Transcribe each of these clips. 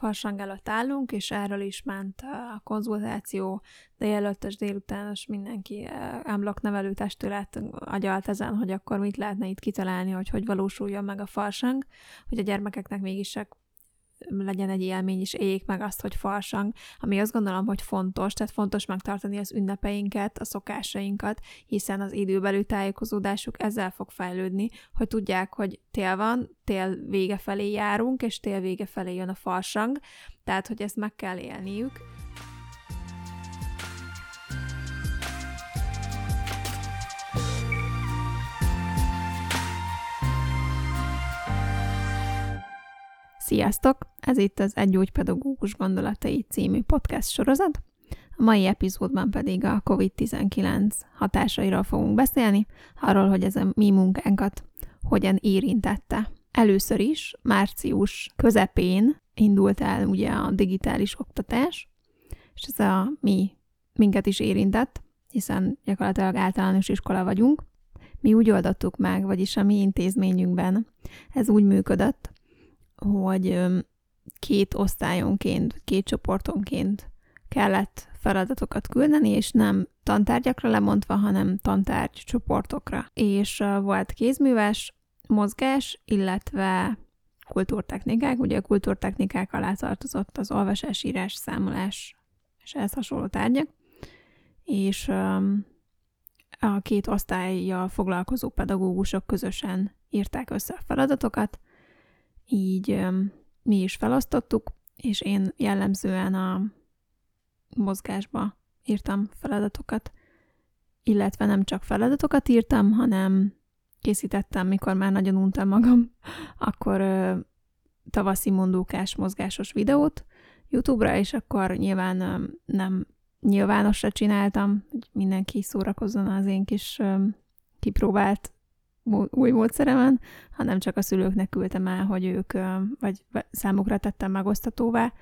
farsang előtt állunk, és erről is ment a konzultáció, délelőttes, délutános mindenki ámblok nevelő testület agyalt ezen, hogy akkor mit lehetne itt kitalálni, hogy hogy valósuljon meg a farsang, hogy a gyermekeknek mégis legyen egy élmény, és éljék meg azt, hogy farsang, ami azt gondolom, hogy fontos, tehát fontos megtartani az ünnepeinket, a szokásainkat, hiszen az időbeli tájékozódásuk ezzel fog fejlődni, hogy tudják, hogy tél van, tél vége felé járunk, és tél vége felé jön a farsang, tehát, hogy ezt meg kell élniük, Sziasztok! Ez itt az Egy gyógypedagógus gondolatai című podcast sorozat. A mai epizódban pedig a COVID-19 hatásairól fogunk beszélni, arról, hogy ez a mi munkánkat hogyan érintette. Először is március közepén indult el ugye a digitális oktatás, és ez a mi minket is érintett, hiszen gyakorlatilag általános iskola vagyunk. Mi úgy oldottuk meg, vagyis a mi intézményünkben ez úgy működött, hogy két osztályonként, két csoportonként kellett feladatokat küldeni, és nem tantárgyakra lemondva, hanem tantárgy csoportokra. És volt kézműves, mozgás, illetve kultúrtechnikák. Ugye a kultúrtechnikák alá tartozott az olvasás, írás, számolás és ehhez hasonló tárgyak. És a két osztályjal foglalkozó pedagógusok közösen írták össze a feladatokat, így mi is felosztottuk, és én jellemzően a mozgásba írtam feladatokat, illetve nem csak feladatokat írtam, hanem készítettem, mikor már nagyon untam magam, akkor ö, tavaszi mondókás mozgásos videót YouTube-ra, és akkor nyilván ö, nem nyilvánosra csináltam, hogy mindenki szórakozzon az én kis ö, kipróbált új módszeremen, hanem csak a szülőknek küldtem el, hogy ők, vagy számukra tettem megosztatóvá,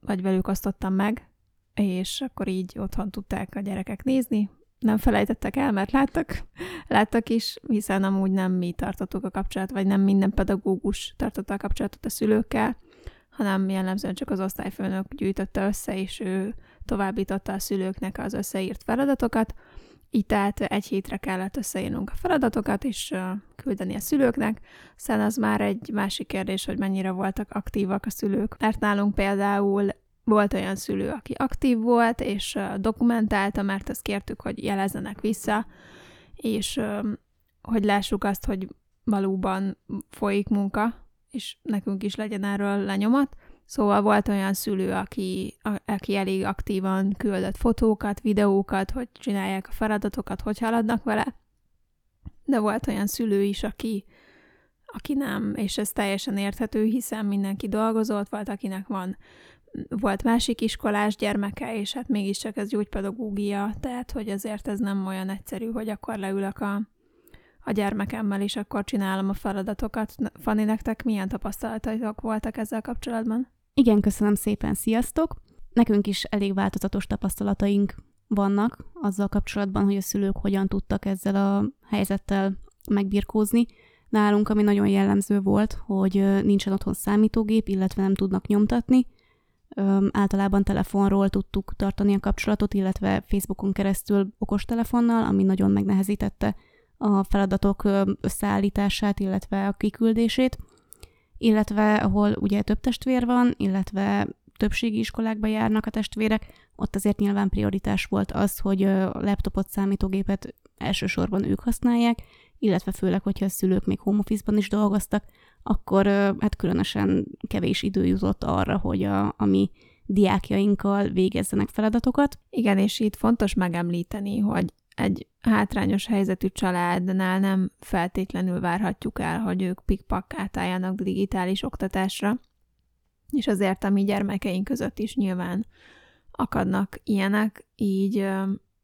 vagy velük osztottam meg, és akkor így otthon tudták a gyerekek nézni. Nem felejtettek el, mert láttak, láttak is, hiszen amúgy nem mi tartottuk a kapcsolat, vagy nem minden pedagógus tartotta a kapcsolatot a szülőkkel, hanem jellemzően csak az osztályfőnök gyűjtötte össze, és ő továbbította a szülőknek az összeírt feladatokat, így tehát egy hétre kellett összeírnunk a feladatokat, és küldeni a szülőknek. Aztán az már egy másik kérdés, hogy mennyire voltak aktívak a szülők. Mert nálunk például volt olyan szülő, aki aktív volt, és dokumentálta, mert azt kértük, hogy jelezzenek vissza, és hogy lássuk azt, hogy valóban folyik munka, és nekünk is legyen erről lenyomat. Szóval volt olyan szülő, aki, a, aki elég aktívan küldött fotókat, videókat, hogy csinálják a feladatokat, hogy haladnak vele, de volt olyan szülő is, aki, aki nem, és ez teljesen érthető, hiszen mindenki dolgozott, volt, akinek van volt másik iskolás gyermeke, és hát mégiscsak ez gyógypedagógia, tehát hogy azért ez nem olyan egyszerű, hogy akkor leülök a, a gyermekemmel, és akkor csinálom a feladatokat. Fanni, nektek milyen tapasztalataitok voltak ezzel kapcsolatban? Igen, köszönöm szépen, sziasztok! Nekünk is elég változatos tapasztalataink vannak azzal kapcsolatban, hogy a szülők hogyan tudtak ezzel a helyzettel megbirkózni. Nálunk, ami nagyon jellemző volt, hogy nincsen otthon számítógép, illetve nem tudnak nyomtatni. Általában telefonról tudtuk tartani a kapcsolatot, illetve Facebookon keresztül okostelefonnal, ami nagyon megnehezítette a feladatok összeállítását, illetve a kiküldését illetve ahol ugye több testvér van, illetve többségi iskolákba járnak a testvérek, ott azért nyilván prioritás volt az, hogy laptopot, számítógépet elsősorban ők használják, illetve főleg, hogyha a szülők még home office-ban is dolgoztak, akkor hát különösen kevés idő jutott arra, hogy a, a mi diákjainkkal végezzenek feladatokat. Igen, és itt fontos megemlíteni, hogy egy hátrányos helyzetű családnál nem feltétlenül várhatjuk el, hogy ők pikpak átálljanak digitális oktatásra, és azért a mi gyermekeink között is nyilván akadnak ilyenek, így,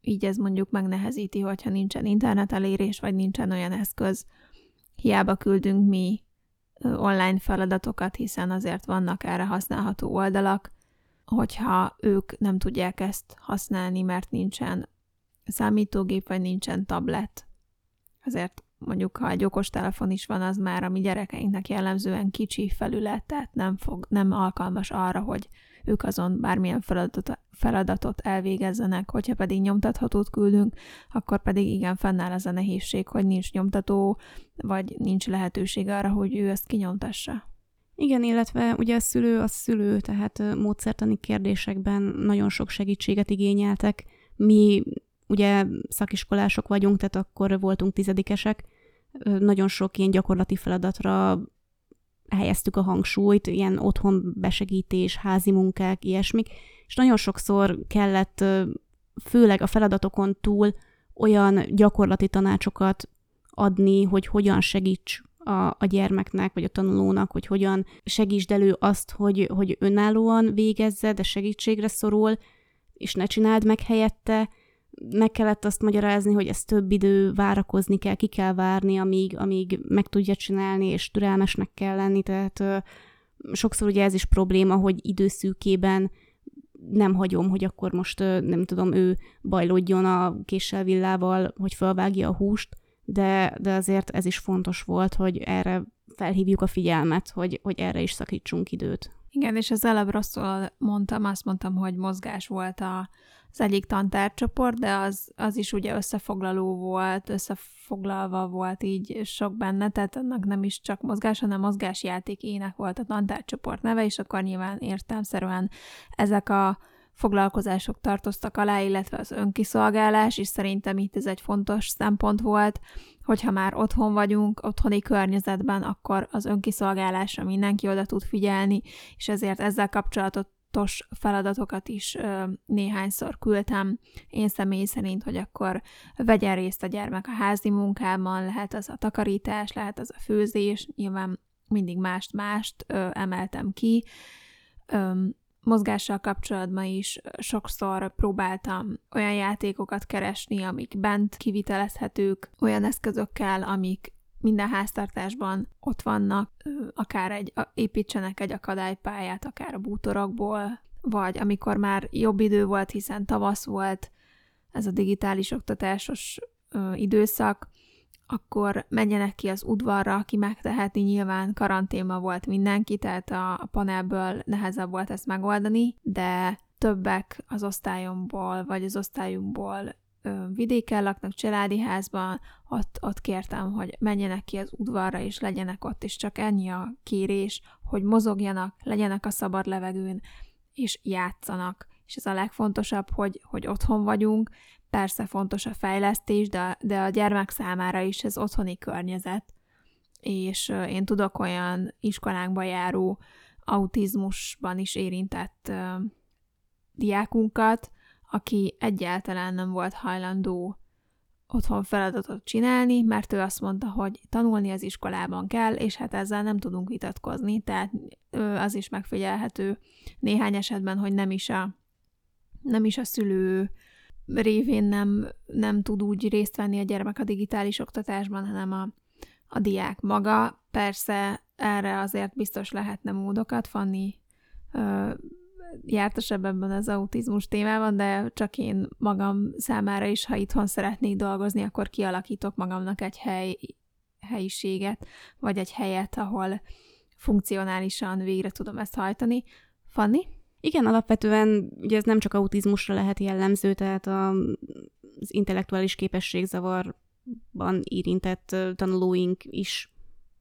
így ez mondjuk megnehezíti, hogyha nincsen internet elérés, vagy nincsen olyan eszköz. Hiába küldünk mi online feladatokat, hiszen azért vannak erre használható oldalak, hogyha ők nem tudják ezt használni, mert nincsen számítógép, vagy nincsen tablet. Azért mondjuk ha egy okostelefon is van, az már a mi gyerekeinknek jellemzően kicsi felület, tehát nem, fog, nem alkalmas arra, hogy ők azon bármilyen feladatot, feladatot elvégezzenek, hogyha pedig nyomtathatót küldünk, akkor pedig igen, fennáll az a nehézség, hogy nincs nyomtató, vagy nincs lehetőség arra, hogy ő ezt kinyomtassa. Igen, illetve ugye a szülő a szülő, tehát módszertani kérdésekben nagyon sok segítséget igényeltek. Mi ugye szakiskolások vagyunk, tehát akkor voltunk tizedikesek, nagyon sok ilyen gyakorlati feladatra helyeztük a hangsúlyt, ilyen otthon besegítés, házi munkák, ilyesmik, és nagyon sokszor kellett, főleg a feladatokon túl olyan gyakorlati tanácsokat adni, hogy hogyan segíts a, a gyermeknek, vagy a tanulónak, hogy hogyan segítsd elő azt, hogy, hogy önállóan végezze, de segítségre szorul, és ne csináld meg helyette, meg kellett azt magyarázni, hogy ez több idő, várakozni kell, ki kell várni, amíg, amíg meg tudja csinálni, és türelmesnek kell lenni, tehát ö, sokszor ugye ez is probléma, hogy időszűkében nem hagyom, hogy akkor most nem tudom, ő bajlódjon a késsel villával, hogy felvágja a húst, de, de azért ez is fontos volt, hogy erre felhívjuk a figyelmet, hogy, hogy erre is szakítsunk időt. Igen, és az előbb rosszul mondtam, azt mondtam, hogy mozgás volt a, az egyik tantárcsoport, de az, az is ugye összefoglaló volt, összefoglalva volt így sok benne, tehát annak nem is csak mozgás, hanem mozgásjáték ének volt a tantárcsoport neve, és akkor nyilván értelmszerűen ezek a foglalkozások tartoztak alá, illetve az önkiszolgálás, és szerintem itt ez egy fontos szempont volt, hogyha már otthon vagyunk, otthoni környezetben, akkor az önkiszolgálásra mindenki oda tud figyelni, és ezért ezzel kapcsolatot tos feladatokat is ö, néhányszor küldtem. Én személy szerint, hogy akkor vegyen részt a gyermek a házi munkában, lehet az a takarítás, lehet az a főzés, nyilván mindig mást-mást emeltem ki. Ö, mozgással kapcsolatban is sokszor próbáltam olyan játékokat keresni, amik bent kivitelezhetők, olyan eszközökkel, amik minden háztartásban ott vannak, akár egy, építsenek egy akadálypályát, akár a bútorokból, vagy amikor már jobb idő volt, hiszen tavasz volt, ez a digitális oktatásos ö, időszak, akkor menjenek ki az udvarra, aki megteheti, nyilván karanténban volt mindenki, tehát a panelből nehezebb volt ezt megoldani, de többek az osztályomból, vagy az osztályunkból vidéken laknak, családi házban, ott, ott kértem, hogy menjenek ki az udvarra, és legyenek ott, és csak ennyi a kérés, hogy mozogjanak, legyenek a szabad levegőn, és játszanak. És ez a legfontosabb, hogy, hogy otthon vagyunk, persze fontos a fejlesztés, de, de a gyermek számára is ez otthoni környezet. És én tudok olyan iskolánkba járó autizmusban is érintett diákunkat, aki egyáltalán nem volt hajlandó otthon feladatot csinálni, mert ő azt mondta, hogy tanulni az iskolában kell, és hát ezzel nem tudunk vitatkozni, tehát az is megfigyelhető néhány esetben, hogy nem is a, nem is a szülő révén nem, nem tud úgy részt venni a gyermek a digitális oktatásban, hanem a, a diák maga. Persze erre azért biztos lehetne módokat, Fanni jártasabb ebben az autizmus témában, de csak én magam számára is, ha itthon szeretnék dolgozni, akkor kialakítok magamnak egy hely, helyiséget, vagy egy helyet, ahol funkcionálisan végre tudom ezt hajtani. Fanni? Igen, alapvetően ugye ez nem csak autizmusra lehet jellemző, tehát a, az intellektuális képességzavarban érintett tanulóink is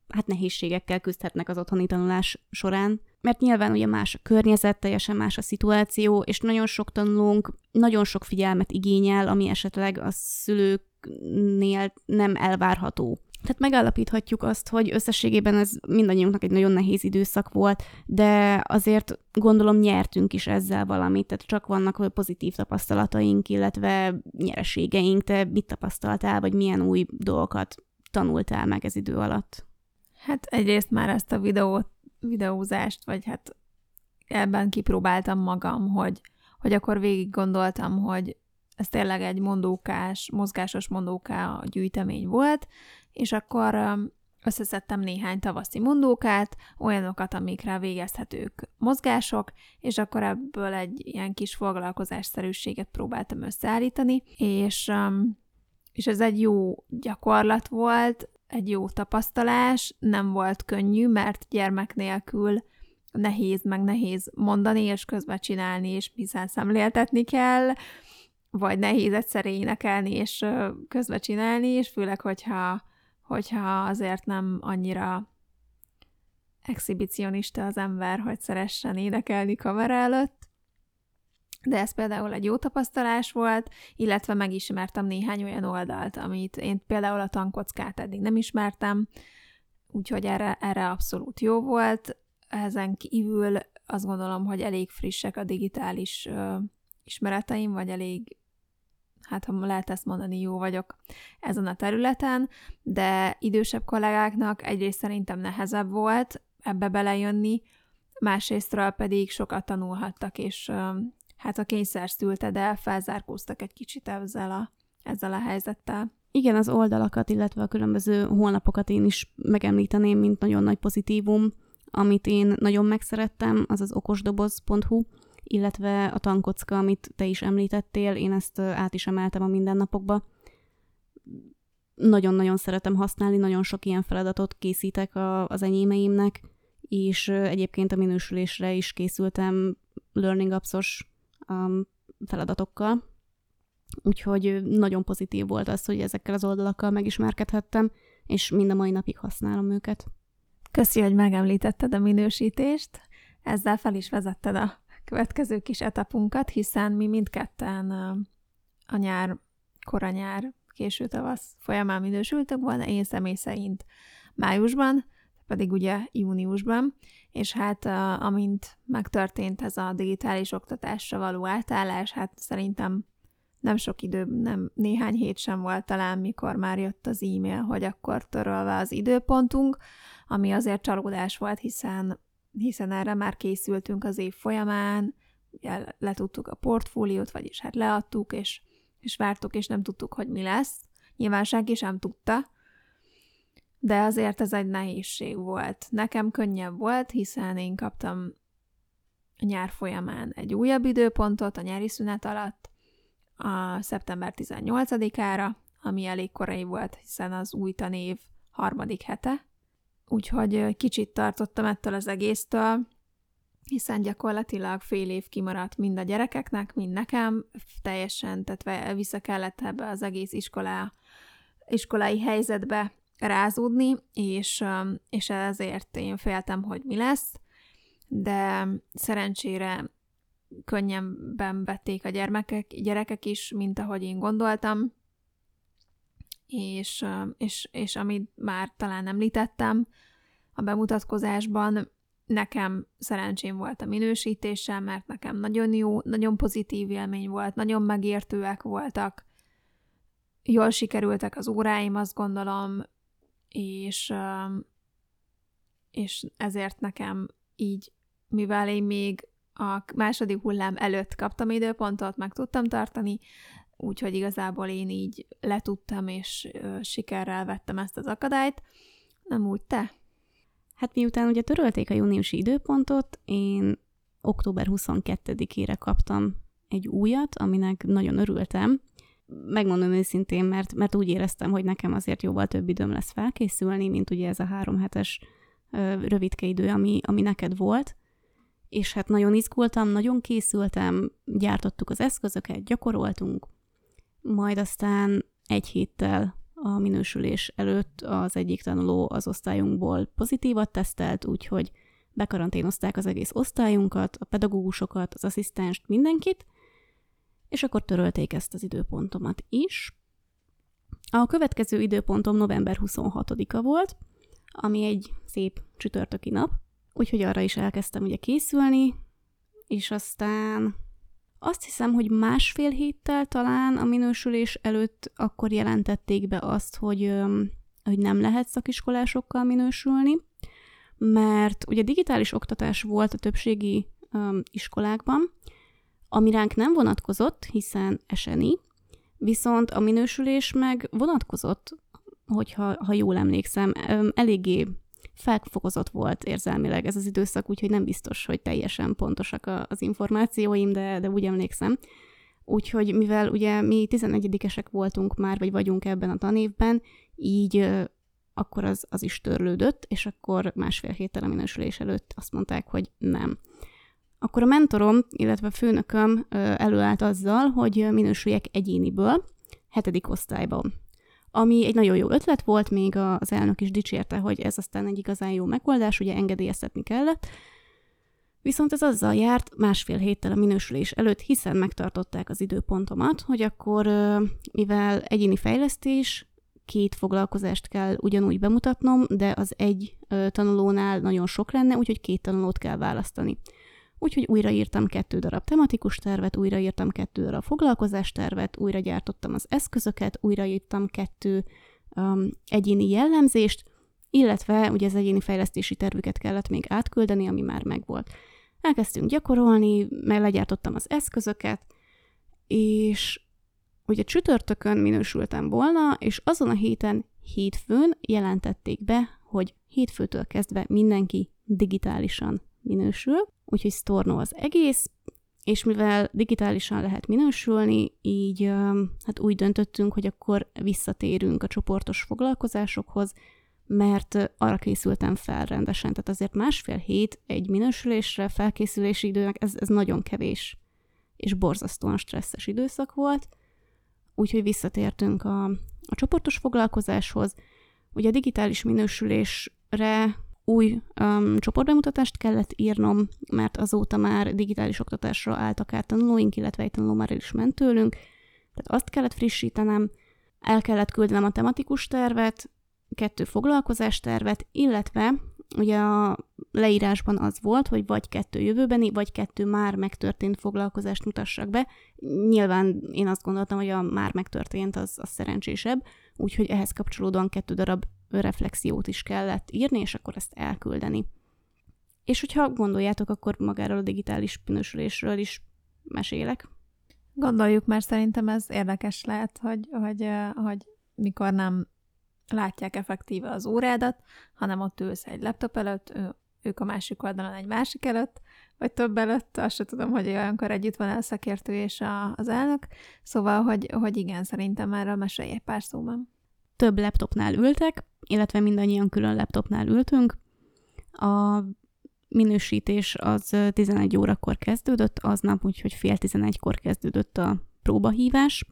hát nehézségekkel küzdhetnek az otthoni tanulás során, mert nyilván ugye más a környezet, teljesen más a szituáció, és nagyon sok tanulónk nagyon sok figyelmet igényel, ami esetleg a szülőknél nem elvárható. Tehát megállapíthatjuk azt, hogy összességében ez mindannyiunknak egy nagyon nehéz időszak volt, de azért gondolom nyertünk is ezzel valamit, tehát csak vannak pozitív tapasztalataink, illetve nyereségeink. Te mit tapasztaltál, vagy milyen új dolgokat tanultál meg ez idő alatt? Hát egyrészt már ezt a videót, videózást, vagy hát ebben kipróbáltam magam, hogy, hogy akkor végig gondoltam, hogy ez tényleg egy mondókás, mozgásos mondóká gyűjtemény volt, és akkor összeszedtem néhány tavaszi mondókát, olyanokat, amikre végezhetők mozgások, és akkor ebből egy ilyen kis foglalkozásszerűséget próbáltam összeállítani, és és ez egy jó gyakorlat volt, egy jó tapasztalás, nem volt könnyű, mert gyermek nélkül nehéz, meg nehéz mondani, és közben csinálni, és hiszen szemléltetni kell, vagy nehéz egyszer énekelni, és közben csinálni, és főleg, hogyha, hogyha azért nem annyira exhibicionista az ember, hogy szeressen énekelni kamera előtt. De ez például egy jó tapasztalás volt, illetve megismertem néhány olyan oldalt, amit én például a tankockát eddig nem ismertem, úgyhogy erre, erre abszolút jó volt. Ezen kívül azt gondolom, hogy elég frissek a digitális ö, ismereteim, vagy elég, hát ha lehet ezt mondani, jó vagyok ezen a területen, de idősebb kollégáknak egyrészt szerintem nehezebb volt ebbe belejönni, másrésztről pedig sokat tanulhattak, és ö, hát a kényszer szülte, de felzárkóztak egy kicsit ezzel a, ezzel a helyzettel. Igen, az oldalakat, illetve a különböző honlapokat én is megemlíteném, mint nagyon nagy pozitívum. Amit én nagyon megszerettem, az az okosdoboz.hu, illetve a tankocka, amit te is említettél, én ezt át is emeltem a mindennapokba. Nagyon-nagyon szeretem használni, nagyon sok ilyen feladatot készítek a, az enyémeimnek, és egyébként a minősülésre is készültem Learning Apps-os um, feladatokkal, úgyhogy nagyon pozitív volt az, hogy ezekkel az oldalakkal megismerkedhettem, és mind a mai napig használom őket. Köszi, hogy megemlítetted a minősítést. Ezzel fel is vezetted a következő kis etapunkat, hiszen mi mindketten a nyár, koranyár, késő tavasz folyamán minősültök volna, én személy szerint májusban, pedig ugye júniusban, és hát amint megtörtént ez a digitális oktatásra való átállás, hát szerintem nem sok idő, nem néhány hét sem volt talán, mikor már jött az e-mail, hogy akkor törölve az időpontunk, ami azért csalódás volt, hiszen, hiszen erre már készültünk az év folyamán, ugye letudtuk a portfóliót, vagyis hát leadtuk, és, és vártuk, és nem tudtuk, hogy mi lesz. Nyilván senki sem tudta, de azért ez egy nehézség volt. Nekem könnyebb volt, hiszen én kaptam a nyár folyamán egy újabb időpontot a nyári szünet alatt, a szeptember 18-ára, ami elég korai volt, hiszen az új tanév harmadik hete, úgyhogy kicsit tartottam ettől az egésztől, hiszen gyakorlatilag fél év kimaradt mind a gyerekeknek, mind nekem, teljesen, tehát vissza kellett ebbe az egész iskolá, iskolai helyzetbe rázódni, és, és ezért én féltem, hogy mi lesz, de szerencsére könnyebben vették a gyermekek, gyerekek is, mint ahogy én gondoltam, és, és, és amit már talán említettem a bemutatkozásban, nekem szerencsém volt a minősítésem, mert nekem nagyon jó, nagyon pozitív élmény volt, nagyon megértőek voltak, jól sikerültek az óráim, azt gondolom, és, és ezért nekem így, mivel én még a második hullám előtt kaptam időpontot, meg tudtam tartani, úgyhogy igazából én így letudtam, és sikerrel vettem ezt az akadályt. Nem úgy te? Hát miután ugye törölték a júniusi időpontot, én október 22-ére kaptam egy újat, aminek nagyon örültem, megmondom őszintén, mert, mert úgy éreztem, hogy nekem azért jóval több időm lesz felkészülni, mint ugye ez a három hetes rövidke idő, ami, ami neked volt. És hát nagyon izgultam, nagyon készültem, gyártottuk az eszközöket, gyakoroltunk, majd aztán egy héttel a minősülés előtt az egyik tanuló az osztályunkból pozitívat tesztelt, úgyhogy bekaranténozták az egész osztályunkat, a pedagógusokat, az asszisztenst, mindenkit, és akkor törölték ezt az időpontomat is. A következő időpontom november 26-a volt, ami egy szép csütörtöki nap, úgyhogy arra is elkezdtem ugye készülni, és aztán azt hiszem, hogy másfél héttel talán a minősülés előtt akkor jelentették be azt, hogy, hogy nem lehet szakiskolásokkal minősülni, mert ugye digitális oktatás volt a többségi iskolákban, ami ránk nem vonatkozott, hiszen eseni, viszont a minősülés meg vonatkozott, hogyha ha jól emlékszem, eléggé felfokozott volt érzelmileg ez az időszak, úgyhogy nem biztos, hogy teljesen pontosak az információim, de, de úgy emlékszem. Úgyhogy mivel ugye mi 11-esek voltunk már, vagy vagyunk ebben a tanévben, így akkor az, az is törlődött, és akkor másfél héttel a minősülés előtt azt mondták, hogy nem. Akkor a mentorom, illetve a főnököm előállt azzal, hogy minősüljek egyéniből, hetedik osztályban. Ami egy nagyon jó ötlet volt, még az elnök is dicsérte, hogy ez aztán egy igazán jó megoldás, ugye engedélyeztetni kellett, Viszont ez azzal járt másfél héttel a minősülés előtt, hiszen megtartották az időpontomat, hogy akkor, mivel egyéni fejlesztés, két foglalkozást kell ugyanúgy bemutatnom, de az egy tanulónál nagyon sok lenne, úgyhogy két tanulót kell választani. Úgyhogy újraírtam kettő darab tematikus tervet, újraírtam kettő darab foglalkozástervet, újra gyártottam az eszközöket, újraírtam kettő um, egyéni jellemzést, illetve ugye az egyéni fejlesztési tervüket kellett még átküldeni, ami már megvolt. Elkezdtünk gyakorolni, meg legyártottam az eszközöket, és ugye csütörtökön minősültem volna, és azon a héten hétfőn jelentették be, hogy hétfőtől kezdve mindenki digitálisan minősül, úgyhogy sztornó az egész, és mivel digitálisan lehet minősülni, így hát úgy döntöttünk, hogy akkor visszatérünk a csoportos foglalkozásokhoz, mert arra készültem fel rendesen. Tehát azért másfél hét egy minősülésre, felkészülési időnek, ez, ez nagyon kevés, és borzasztóan stresszes időszak volt, úgyhogy visszatértünk a, a csoportos foglalkozáshoz. Ugye a digitális minősülésre új um, csoportbemutatást kellett írnom, mert azóta már digitális oktatásra álltak át tanulóink, illetve egy tanuló már el is ment tőlünk, tehát azt kellett frissítenem, el kellett küldenem a tematikus tervet, kettő foglalkozástervet, illetve ugye a leírásban az volt, hogy vagy kettő jövőbeni, vagy kettő már megtörtént foglalkozást mutassak be. Nyilván én azt gondoltam, hogy a már megtörtént az, az szerencsésebb, úgyhogy ehhez kapcsolódóan kettő darab reflexiót is kellett írni, és akkor ezt elküldeni. És hogyha gondoljátok, akkor magáról a digitális minősülésről is mesélek. Gondoljuk, mert szerintem ez érdekes lehet, hogy, hogy, hogy mikor nem látják effektíve az órádat, hanem ott ülsz egy laptop előtt, ő, ők a másik oldalon egy másik előtt, vagy több előtt, azt sem tudom, hogy olyankor együtt van a szakértő és a, az elnök. Szóval, hogy, hogy igen, szerintem erről mesélj egy pár szóban. Több laptopnál ültek, illetve mindannyian külön laptopnál ültünk. A minősítés az 11 órakor kezdődött aznap, úgyhogy fél 11-kor kezdődött a próbahívás.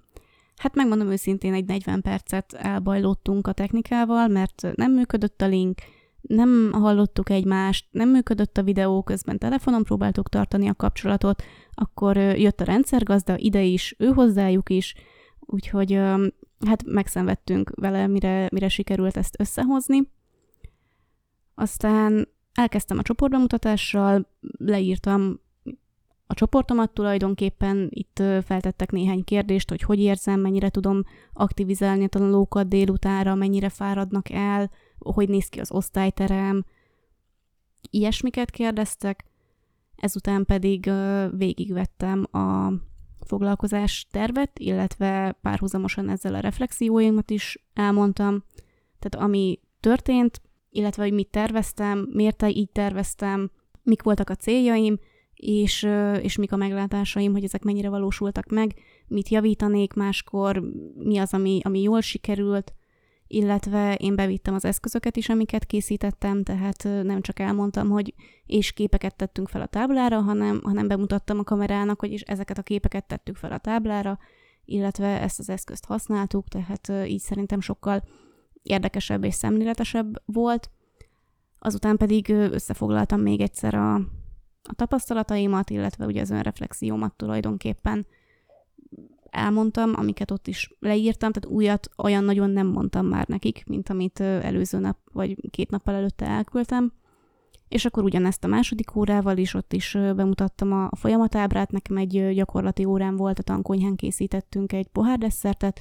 Hát megmondom őszintén, egy 40 percet elbajlottunk a technikával, mert nem működött a link, nem hallottuk egymást, nem működött a videó, közben telefonon próbáltuk tartani a kapcsolatot, akkor jött a rendszergazda, ide is, ő hozzájuk is, úgyhogy hát megszenvedtünk vele, mire, mire sikerült ezt összehozni. Aztán elkezdtem a csoportbemutatással, leírtam a csoportomat tulajdonképpen itt feltettek néhány kérdést, hogy hogy érzem, mennyire tudom aktivizálni a tanulókat délutánra, mennyire fáradnak el, hogy néz ki az osztályterem. Ilyesmiket kérdeztek, ezután pedig végigvettem a foglalkozás tervet, illetve párhuzamosan ezzel a reflexióimat is elmondtam. Tehát ami történt, illetve hogy mit terveztem, miért így terveztem, mik voltak a céljaim, és, és mik a meglátásaim, hogy ezek mennyire valósultak meg, mit javítanék máskor, mi az, ami, ami jól sikerült, illetve én bevittem az eszközöket is, amiket készítettem, tehát nem csak elmondtam, hogy és képeket tettünk fel a táblára, hanem, hanem bemutattam a kamerának, hogy is ezeket a képeket tettük fel a táblára, illetve ezt az eszközt használtuk, tehát így szerintem sokkal érdekesebb és szemléletesebb volt. Azután pedig összefoglaltam még egyszer a, a tapasztalataimat, illetve ugye az önreflexiómat tulajdonképpen elmondtam, amiket ott is leírtam, tehát újat olyan nagyon nem mondtam már nekik, mint amit előző nap vagy két nappal előtte elküldtem. És akkor ugyanezt a második órával is, ott is bemutattam a folyamatábrát, nekem egy gyakorlati órám volt, a tankonyhán készítettünk egy pohár desszertet,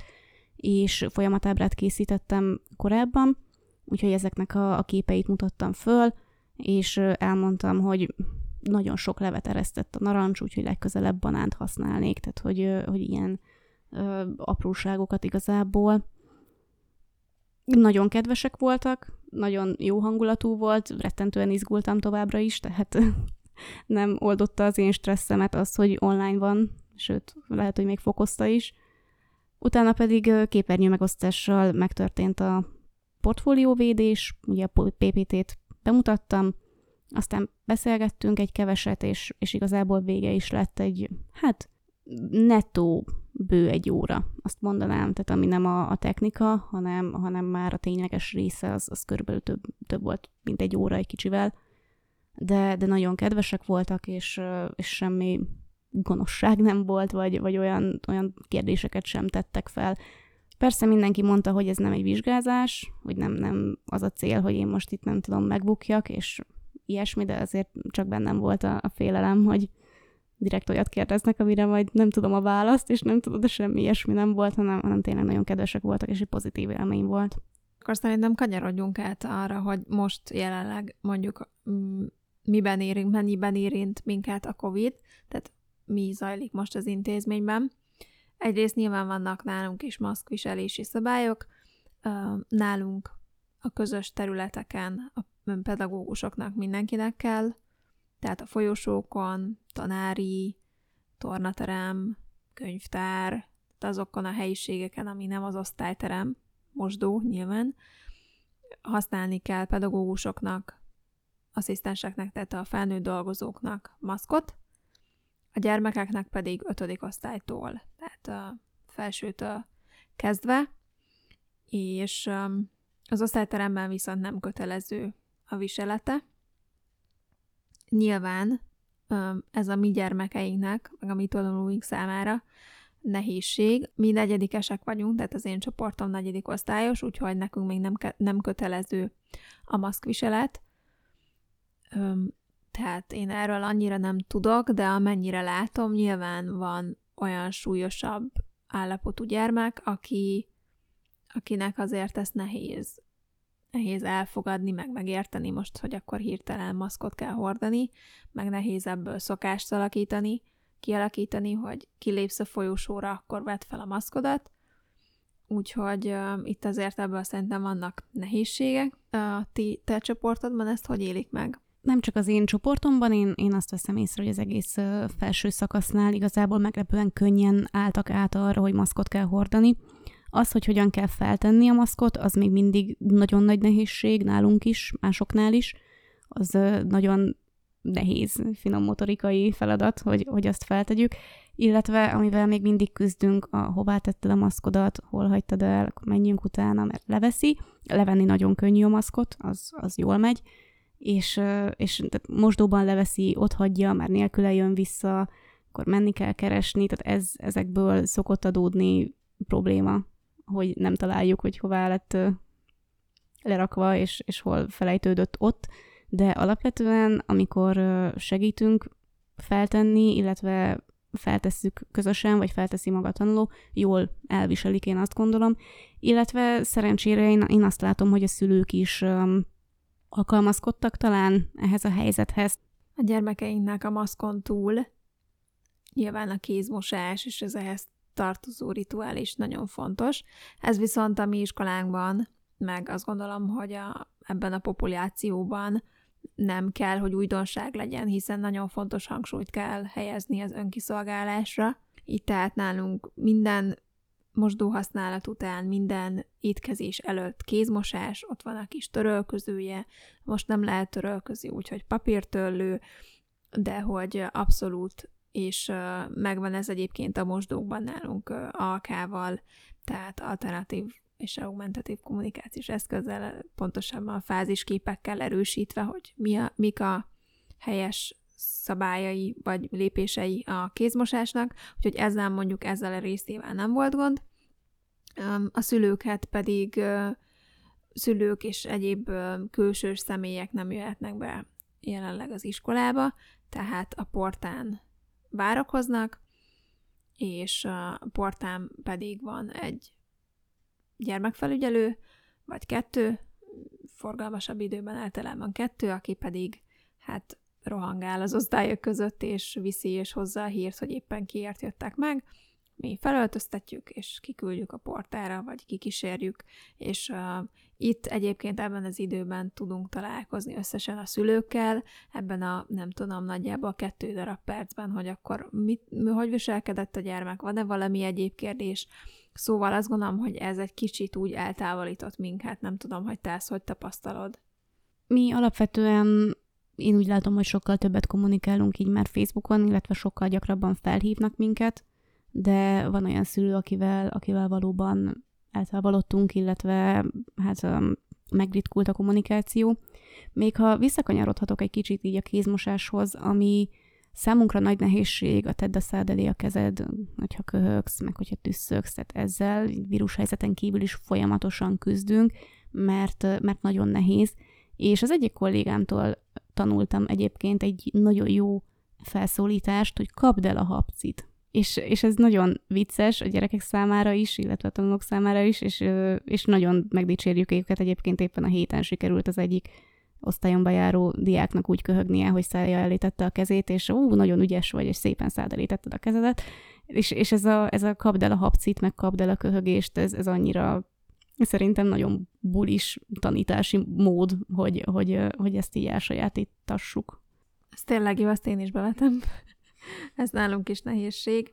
és folyamatábrát készítettem korábban, úgyhogy ezeknek a, a képeit mutattam föl, és elmondtam, hogy nagyon sok levet eresztett a narancs, úgyhogy legközelebb banánt használnék, tehát hogy, hogy ilyen ö, apróságokat igazából. Nagyon kedvesek voltak, nagyon jó hangulatú volt, rettentően izgultam továbbra is, tehát nem oldotta az én stresszemet az, hogy online van sőt, lehet, hogy még fokozta is. Utána pedig képernyő megosztással megtörtént a portfólióvédés, ugye a PPT-t bemutattam, aztán beszélgettünk egy keveset, és, és igazából vége is lett egy, hát nettó bő egy óra, azt mondanám, tehát ami nem a, a technika, hanem, hanem már a tényleges része, az, az körülbelül több, több volt, mint egy óra egy kicsivel, de, de nagyon kedvesek voltak, és, és semmi gonoszság nem volt, vagy, vagy olyan, olyan kérdéseket sem tettek fel. Persze mindenki mondta, hogy ez nem egy vizsgázás, hogy nem, nem az a cél, hogy én most itt nem tudom megbukjak, és ilyesmi, de azért csak bennem volt a, a félelem, hogy direkt olyat kérdeznek, amire majd nem tudom a választ, és nem tudod, de semmi ilyesmi nem volt, hanem, hanem tényleg nagyon kedvesek voltak, és egy pozitív élmény volt. Akkor szerintem kanyarodjunk át arra, hogy most jelenleg mondjuk miben érint, mennyiben érint minket a COVID, tehát mi zajlik most az intézményben. Egyrészt nyilván vannak nálunk is maszkviselési szabályok, nálunk a közös területeken a pedagógusoknak mindenkinek kell, tehát a folyosókon, tanári, tornaterem, könyvtár, tehát azokon a helyiségeken, ami nem az osztályterem, mosdó nyilván, használni kell pedagógusoknak, asszisztenseknek, tehát a felnőtt dolgozóknak maszkot, a gyermekeknek pedig ötödik osztálytól, tehát a felsőtől kezdve, és az osztályteremben viszont nem kötelező a viselete. Nyilván ez a mi gyermekeinknek, meg a mi tanulóink számára nehézség. Mi negyedikesek vagyunk, tehát az én csoportom negyedik osztályos, úgyhogy nekünk még nem, nem kötelező a maszkviselet. Tehát én erről annyira nem tudok, de amennyire látom, nyilván van olyan súlyosabb állapotú gyermek, aki, akinek azért ez nehéz nehéz elfogadni, meg megérteni most, hogy akkor hirtelen maszkot kell hordani, meg nehéz ebből szokást alakítani, kialakítani, hogy kilépsz a folyósóra, akkor vedd fel a maszkodat. Úgyhogy uh, itt azért ebből szerintem vannak nehézségek. A ti, te csoportodban ezt hogy élik meg? Nem csak az én csoportomban, én, én azt veszem észre, hogy az egész felső szakasznál igazából meglepően könnyen álltak át arra, hogy maszkot kell hordani. Az, hogy hogyan kell feltenni a maszkot, az még mindig nagyon nagy nehézség nálunk is, másoknál is. Az nagyon nehéz finom motorikai feladat, hogy, hogy azt feltegyük, illetve amivel még mindig küzdünk, a hová tetted a maszkodat, hol hagytad el, akkor menjünk utána, mert leveszi. Levenni nagyon könnyű a maszkot, az, az jól megy, és, és mosdóban leveszi, ott hagyja, már nélküle jön vissza, akkor menni kell keresni, tehát ez, ezekből szokott adódni probléma hogy nem találjuk, hogy hová lett lerakva, és, és hol felejtődött ott, de alapvetően, amikor segítünk feltenni, illetve feltesszük közösen, vagy felteszi maga a tanuló, jól elviselik, én azt gondolom. Illetve szerencsére én, én azt látom, hogy a szülők is um, alkalmazkodtak talán ehhez a helyzethez. A gyermekeinknek a maszkon túl nyilván a kézmosás és az ehhez tartozó rituál is nagyon fontos. Ez viszont a mi iskolánkban, meg azt gondolom, hogy a, ebben a populációban nem kell, hogy újdonság legyen, hiszen nagyon fontos hangsúlyt kell helyezni az önkiszolgálásra. Itt tehát nálunk minden mosdóhasználat után, minden étkezés előtt kézmosás, ott van a kis törölközője, most nem lehet törölközi, úgyhogy papírtörlő, de hogy abszolút és megvan ez egyébként a mosdókban nálunk alkával, tehát alternatív és augmentatív kommunikációs eszközzel, pontosabban a fázisképekkel erősítve, hogy mi a, mik a helyes szabályai vagy lépései a kézmosásnak, úgyhogy ezzel mondjuk ezzel a részével nem volt gond. A szülőket pedig szülők és egyéb külsős személyek nem jöhetnek be jelenleg az iskolába, tehát a portán várakoznak, és a portán pedig van egy gyermekfelügyelő, vagy kettő, forgalmasabb időben általában kettő, aki pedig hát rohangál az osztályok között, és viszi és hozza a hírt, hogy éppen kiért jöttek meg, mi felöltöztetjük, és kiküldjük a portára, vagy kikísérjük, és uh, itt egyébként ebben az időben tudunk találkozni összesen a szülőkkel, ebben a, nem tudom, nagyjából kettő darab percben, hogy akkor mit, hogy viselkedett a gyermek, van-e valami egyéb kérdés, Szóval azt gondolom, hogy ez egy kicsit úgy eltávolított minket, nem tudom, hogy te ezt hogy tapasztalod. Mi alapvetően én úgy látom, hogy sokkal többet kommunikálunk így már Facebookon, illetve sokkal gyakrabban felhívnak minket, de van olyan szülő, akivel, akivel valóban eltávolodtunk, illetve hát megritkult a kommunikáció. Még ha visszakanyarodhatok egy kicsit így a kézmosáshoz, ami Számunkra nagy nehézség a tedd a szád elé a kezed, hogyha köhögsz, meg hogyha tüsszögsz, tehát ezzel vírushelyzeten kívül is folyamatosan küzdünk, mert, mert nagyon nehéz. És az egyik kollégámtól tanultam egyébként egy nagyon jó felszólítást, hogy kapd el a hapcit. És, és ez nagyon vicces a gyerekek számára is, illetve a tanulók számára is, és, és nagyon megdicsérjük őket. Egyébként éppen a héten sikerült az egyik osztályon bejáró diáknak úgy köhögnie, hogy szája elé a kezét, és ú, nagyon ügyes vagy, és szépen szád elé a kezedet. És, és ez, a, ez a kapd el a hapcit, meg kapd el a köhögést, ez, ez annyira szerintem nagyon bulis tanítási mód, hogy, hogy, hogy ezt így elsajátítassuk. Ez tényleg jó, azt én is bevetem. ez nálunk is nehézség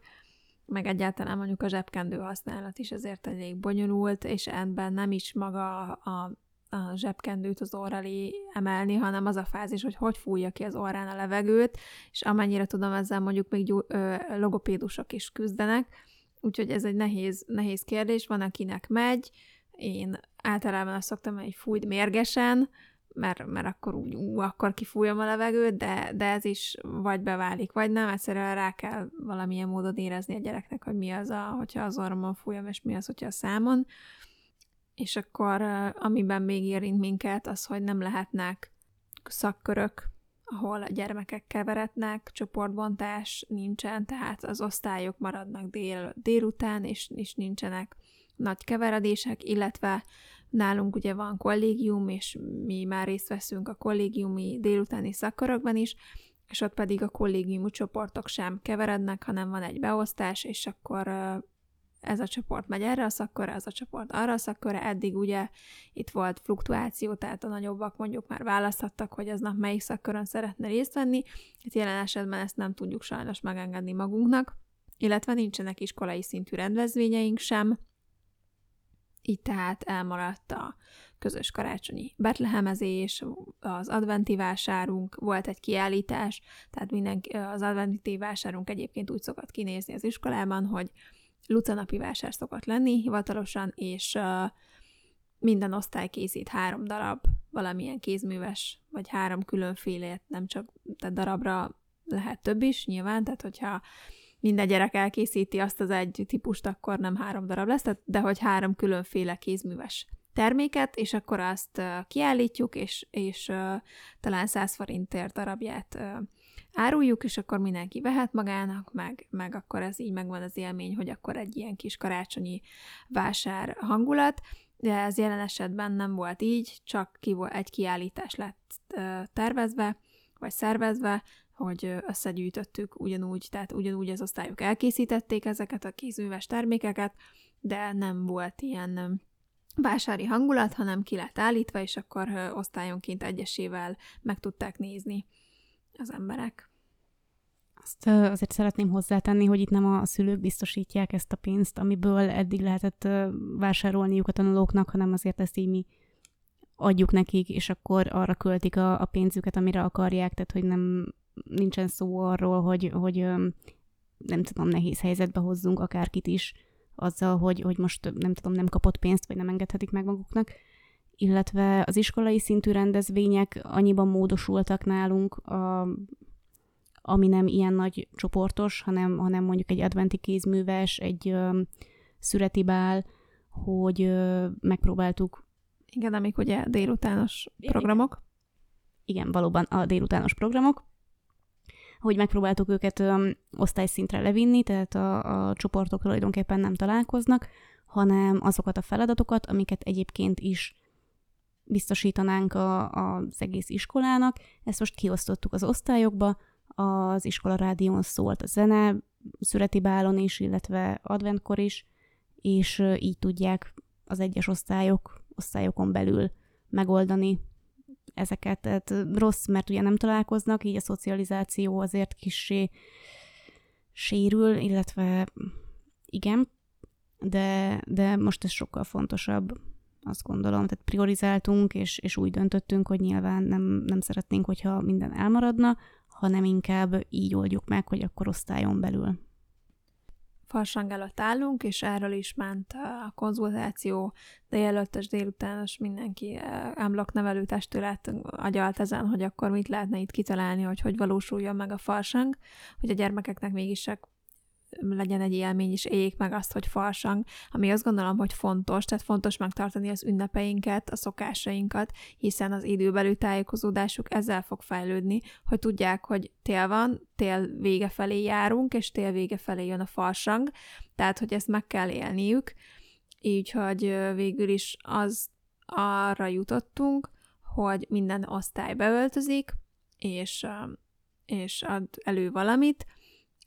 meg egyáltalán mondjuk a zsebkendő használat is ezért elég bonyolult, és ebben nem is maga a a zsebkendőt az orr elé emelni, hanem az a fázis, hogy hogy fújja ki az orrán a levegőt, és amennyire tudom, ezzel mondjuk még gyó, ö, logopédusok is küzdenek, úgyhogy ez egy nehéz, nehéz kérdés, van, akinek megy, én általában azt szoktam, hogy fújd mérgesen, mert, mert akkor úgy, ú, akkor kifújom a levegőt, de, de ez is vagy beválik, vagy nem, egyszerűen rá kell valamilyen módon érezni a gyereknek, hogy mi az, a, hogyha az orromon fújom, és mi az, hogyha a számon. És akkor amiben még érint minket, az, hogy nem lehetnek szakkörök, ahol a gyermekek keverednek, csoportbontás nincsen, tehát az osztályok maradnak dél, délután, és, és nincsenek nagy keveredések, illetve nálunk ugye van kollégium, és mi már részt veszünk a kollégiumi délutáni szakkörökben is, és ott pedig a kollégiumi csoportok sem keverednek, hanem van egy beosztás, és akkor ez a csoport megy erre a szakkörre, ez a csoport arra a szakkörre. Eddig ugye itt volt fluktuáció, tehát a nagyobbak mondjuk már választhattak, hogy aznap melyik szakkörön szeretne részt venni. Itt jelen esetben ezt nem tudjuk sajnos megengedni magunknak, illetve nincsenek iskolai szintű rendezvényeink sem, így tehát elmaradt a közös karácsonyi betlehemezés, az adventi vásárunk, volt egy kiállítás, tehát mindenki, az adventi vásárunk egyébként úgy szokott kinézni az iskolában, hogy lucanapi vásár szokott lenni hivatalosan, és minden osztály készít három darab valamilyen kézműves, vagy három különfélét, nem csak tehát darabra lehet több is, nyilván, tehát hogyha minden gyerek elkészíti azt az egy típust, akkor nem három darab lesz, de hogy három különféle kézműves terméket, és akkor azt kiállítjuk, és, és talán 100 forintért darabját áruljuk, és akkor mindenki vehet magának, meg, meg akkor ez így megvan az élmény, hogy akkor egy ilyen kis karácsonyi vásár hangulat, de ez jelen esetben nem volt így, csak ki egy kiállítás lett tervezve, vagy szervezve, hogy összegyűjtöttük ugyanúgy, tehát ugyanúgy az osztályok elkészítették ezeket a kézműves termékeket, de nem volt ilyen vásári hangulat, hanem ki lett állítva, és akkor osztályonként egyesével meg tudták nézni az emberek. Azt azért szeretném hozzátenni, hogy itt nem a szülők biztosítják ezt a pénzt, amiből eddig lehetett vásárolniuk a tanulóknak, hanem azért ezt így mi adjuk nekik, és akkor arra költik a, a pénzüket, amire akarják, tehát hogy nem nincsen szó arról, hogy, hogy nem tudom, nehéz helyzetbe hozzunk akárkit is azzal, hogy, hogy most nem tudom, nem kapott pénzt, vagy nem engedhetik meg maguknak, illetve az iskolai szintű rendezvények annyiban módosultak nálunk, a, ami nem ilyen nagy csoportos, hanem, hanem mondjuk egy adventi kézműves, egy ö, szüreti bál, hogy ö, megpróbáltuk. Igen, amik ugye délutános programok. Igen, valóban a délutános programok, hogy megpróbáltuk őket osztályszintre levinni, tehát a, a csoportok tulajdonképpen nem találkoznak, hanem azokat a feladatokat, amiket egyébként is biztosítanánk a, a, az egész iskolának. Ezt most kiosztottuk az osztályokba, az iskola rádión szólt a zene, születi bálon is, illetve adventkor is, és így tudják az egyes osztályok, osztályokon belül megoldani ezeket. Tehát rossz, mert ugye nem találkoznak, így a szocializáció azért kissé sérül, illetve igen, de, de most ez sokkal fontosabb, azt gondolom, tehát priorizáltunk, és, és úgy döntöttünk, hogy nyilván nem, nem szeretnénk, hogyha minden elmaradna, hanem inkább így oldjuk meg, hogy akkor osztályon belül. Farsang előtt állunk, és erről is ment a konzultáció, de jelöltes délutános mindenki ámblok nevelő testület agyalt ezen, hogy akkor mit lehetne itt kitalálni, hogy hogy valósuljon meg a farsang, hogy a gyermekeknek mégis legyen egy élmény, és éljék meg azt, hogy farsang, ami azt gondolom, hogy fontos, tehát fontos megtartani az ünnepeinket, a szokásainkat, hiszen az időbeli tájékozódásuk ezzel fog fejlődni, hogy tudják, hogy tél van, tél vége felé járunk, és tél vége felé jön a farsang, tehát, hogy ezt meg kell élniük, így, hogy végül is az arra jutottunk, hogy minden osztály beöltözik, és, és ad elő valamit,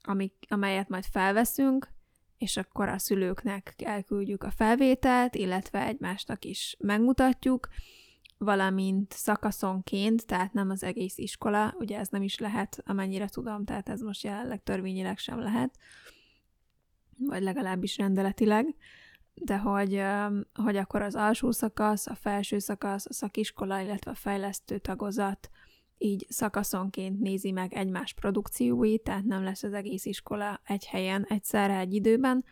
amik, amelyet majd felveszünk, és akkor a szülőknek elküldjük a felvételt, illetve egymásnak is megmutatjuk, valamint szakaszonként, tehát nem az egész iskola, ugye ez nem is lehet, amennyire tudom, tehát ez most jelenleg törvényileg sem lehet, vagy legalábbis rendeletileg, de hogy, hogy akkor az alsó szakasz, a felső szakasz, a szakiskola, illetve a fejlesztő tagozat így szakaszonként nézi meg egymás produkcióit, tehát nem lesz az egész iskola egy helyen, egyszerre egy időben,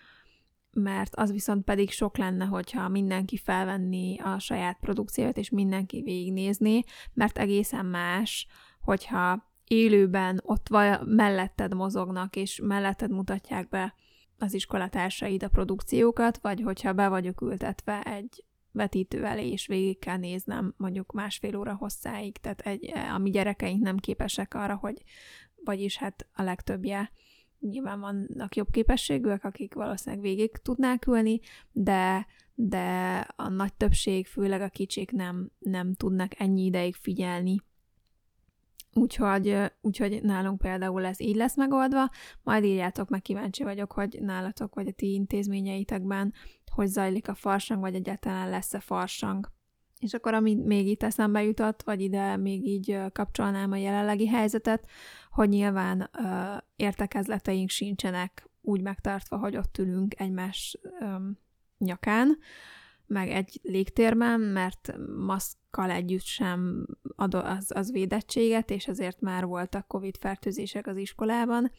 mert az viszont pedig sok lenne, hogyha mindenki felvenni a saját produkciót, és mindenki végignézné, mert egészen más, hogyha élőben ott vagy, melletted mozognak, és melletted mutatják be az iskolatársaid a produkciókat, vagy hogyha be vagyok ültetve egy vetítő elé, és végig kell néznem mondjuk másfél óra hosszáig, tehát egy, a mi gyerekeink nem képesek arra, hogy, vagyis hát a legtöbbje nyilván vannak jobb képességűek, akik valószínűleg végig tudnák ülni, de, de a nagy többség, főleg a kicsik nem, nem tudnak ennyi ideig figyelni Úgyhogy, úgyhogy nálunk például ez így lesz megoldva, majd írjátok meg, kíváncsi vagyok, hogy nálatok vagy a ti intézményeitekben hogy zajlik a farsang, vagy egyáltalán lesz-e farsang. És akkor, ami még itt eszembe jutott, vagy ide még így kapcsolnám a jelenlegi helyzetet, hogy nyilván ö, értekezleteink sincsenek úgy megtartva, hogy ott ülünk egymás ö, nyakán, meg egy légtérben, mert maszkkal együtt sem ad az, az védettséget, és ezért már voltak COVID fertőzések az iskolában,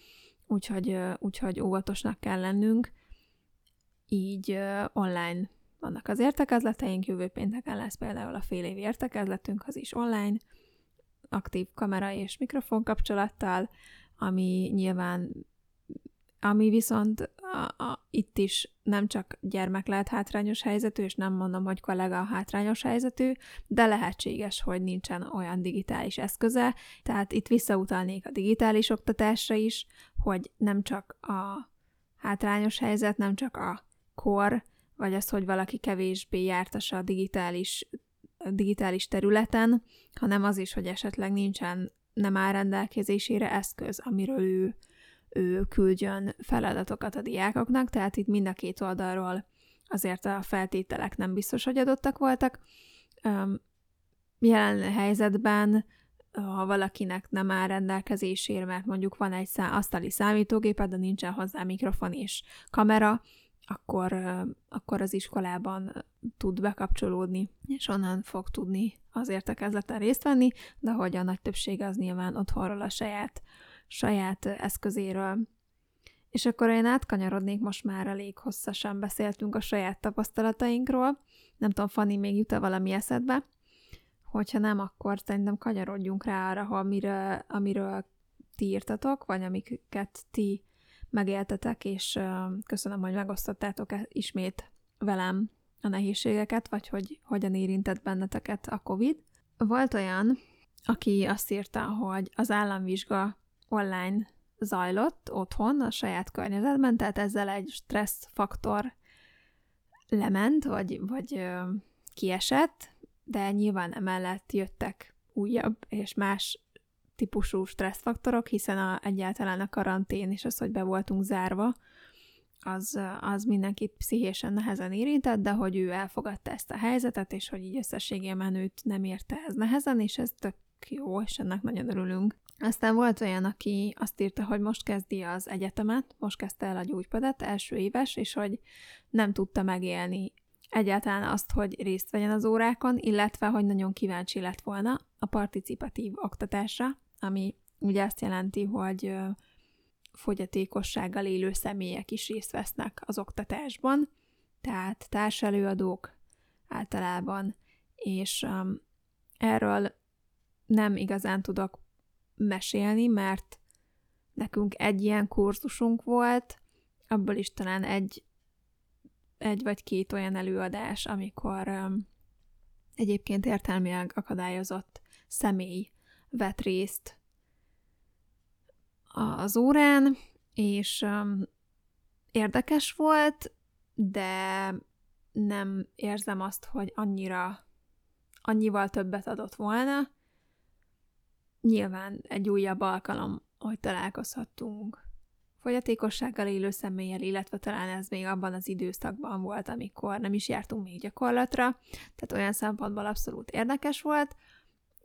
úgyhogy, úgyhogy óvatosnak kell lennünk. Így online vannak az értekezleteink, jövő pénteken lesz például a fél évi értekezletünk, az is online, aktív kamera és mikrofon kapcsolattal, ami nyilván ami viszont a, a, itt is nem csak gyermek lehet hátrányos helyzetű, és nem mondom, hogy kollega hátrányos helyzetű, de lehetséges, hogy nincsen olyan digitális eszköze, tehát itt visszautalnék a digitális oktatásra is, hogy nem csak a hátrányos helyzet, nem csak a kor, vagy az, hogy valaki kevésbé jártas a digitális, a digitális területen, hanem az is, hogy esetleg nincsen, nem áll rendelkezésére eszköz, amiről ő ő küldjön feladatokat a diákoknak, tehát itt mind a két oldalról azért a feltételek nem biztos, hogy adottak voltak. Jelen helyzetben, ha valakinek nem áll rendelkezésére, mert mondjuk van egy szá- asztali számítógéped, de nincsen hozzá mikrofon és kamera, akkor, akkor az iskolában tud bekapcsolódni, és onnan fog tudni az értekezleten részt venni, de hogy a nagy többség az nyilván otthonról a saját saját eszközéről. És akkor én átkanyarodnék, most már elég hosszasan beszéltünk a saját tapasztalatainkról. Nem tudom, Fanni, még jut-e valami eszedbe? Hogyha nem, akkor szerintem kanyarodjunk rá arra, ha amiről, amiről ti írtatok, vagy amiket ti megéltetek, és köszönöm, hogy megosztottátok e- ismét velem a nehézségeket, vagy hogy hogyan érintett benneteket a COVID. Volt olyan, aki azt írta, hogy az államvizsga online zajlott otthon, a saját környezetben, tehát ezzel egy stressz faktor lement, vagy, vagy ö, kiesett, de nyilván emellett jöttek újabb és más típusú stresszfaktorok, hiszen a, egyáltalán a karantén és az, hogy be voltunk zárva, az, az mindenkit pszichésen nehezen érintett, de hogy ő elfogadta ezt a helyzetet, és hogy így összességében őt nem érte ez nehezen, és ez tök jó, és ennek nagyon örülünk. Aztán volt olyan, aki azt írta, hogy most kezdi az egyetemet, most kezdte el a gyógypedet, első éves, és hogy nem tudta megélni egyáltalán azt, hogy részt vegyen az órákon, illetve hogy nagyon kíváncsi lett volna a participatív oktatásra, ami ugye azt jelenti, hogy fogyatékossággal élő személyek is részt vesznek az oktatásban, tehát társelőadók általában, és um, erről nem igazán tudok mesélni, mert nekünk egy ilyen kurzusunk volt, abból is talán egy, egy vagy két olyan előadás, amikor um, egyébként értelmileg akadályozott személy vett részt az órán, és um, érdekes volt, de nem érzem azt, hogy annyira, annyival többet adott volna. Nyilván egy újabb alkalom, hogy találkozhattunk. Fogyatékossággal élő személlyel, illetve talán ez még abban az időszakban volt, amikor nem is jártunk még gyakorlatra, tehát olyan szempontból abszolút érdekes volt,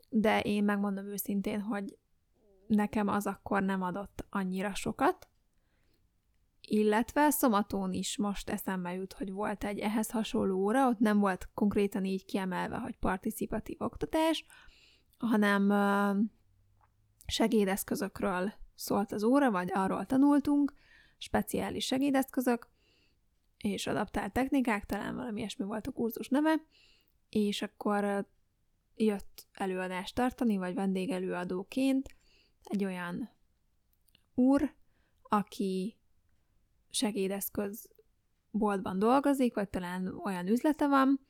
de én megmondom őszintén, hogy nekem az akkor nem adott annyira sokat, illetve szomatón is most eszembe jut, hogy volt egy ehhez hasonló óra, ott nem volt konkrétan így kiemelve, hogy participatív oktatás, hanem segédeszközökről szólt az óra, vagy arról tanultunk, speciális segédeszközök, és adaptált technikák, talán valami ilyesmi volt a kurzus neve, és akkor jött előadást tartani, vagy vendégelőadóként egy olyan úr, aki segédeszköz boltban dolgozik, vagy talán olyan üzlete van,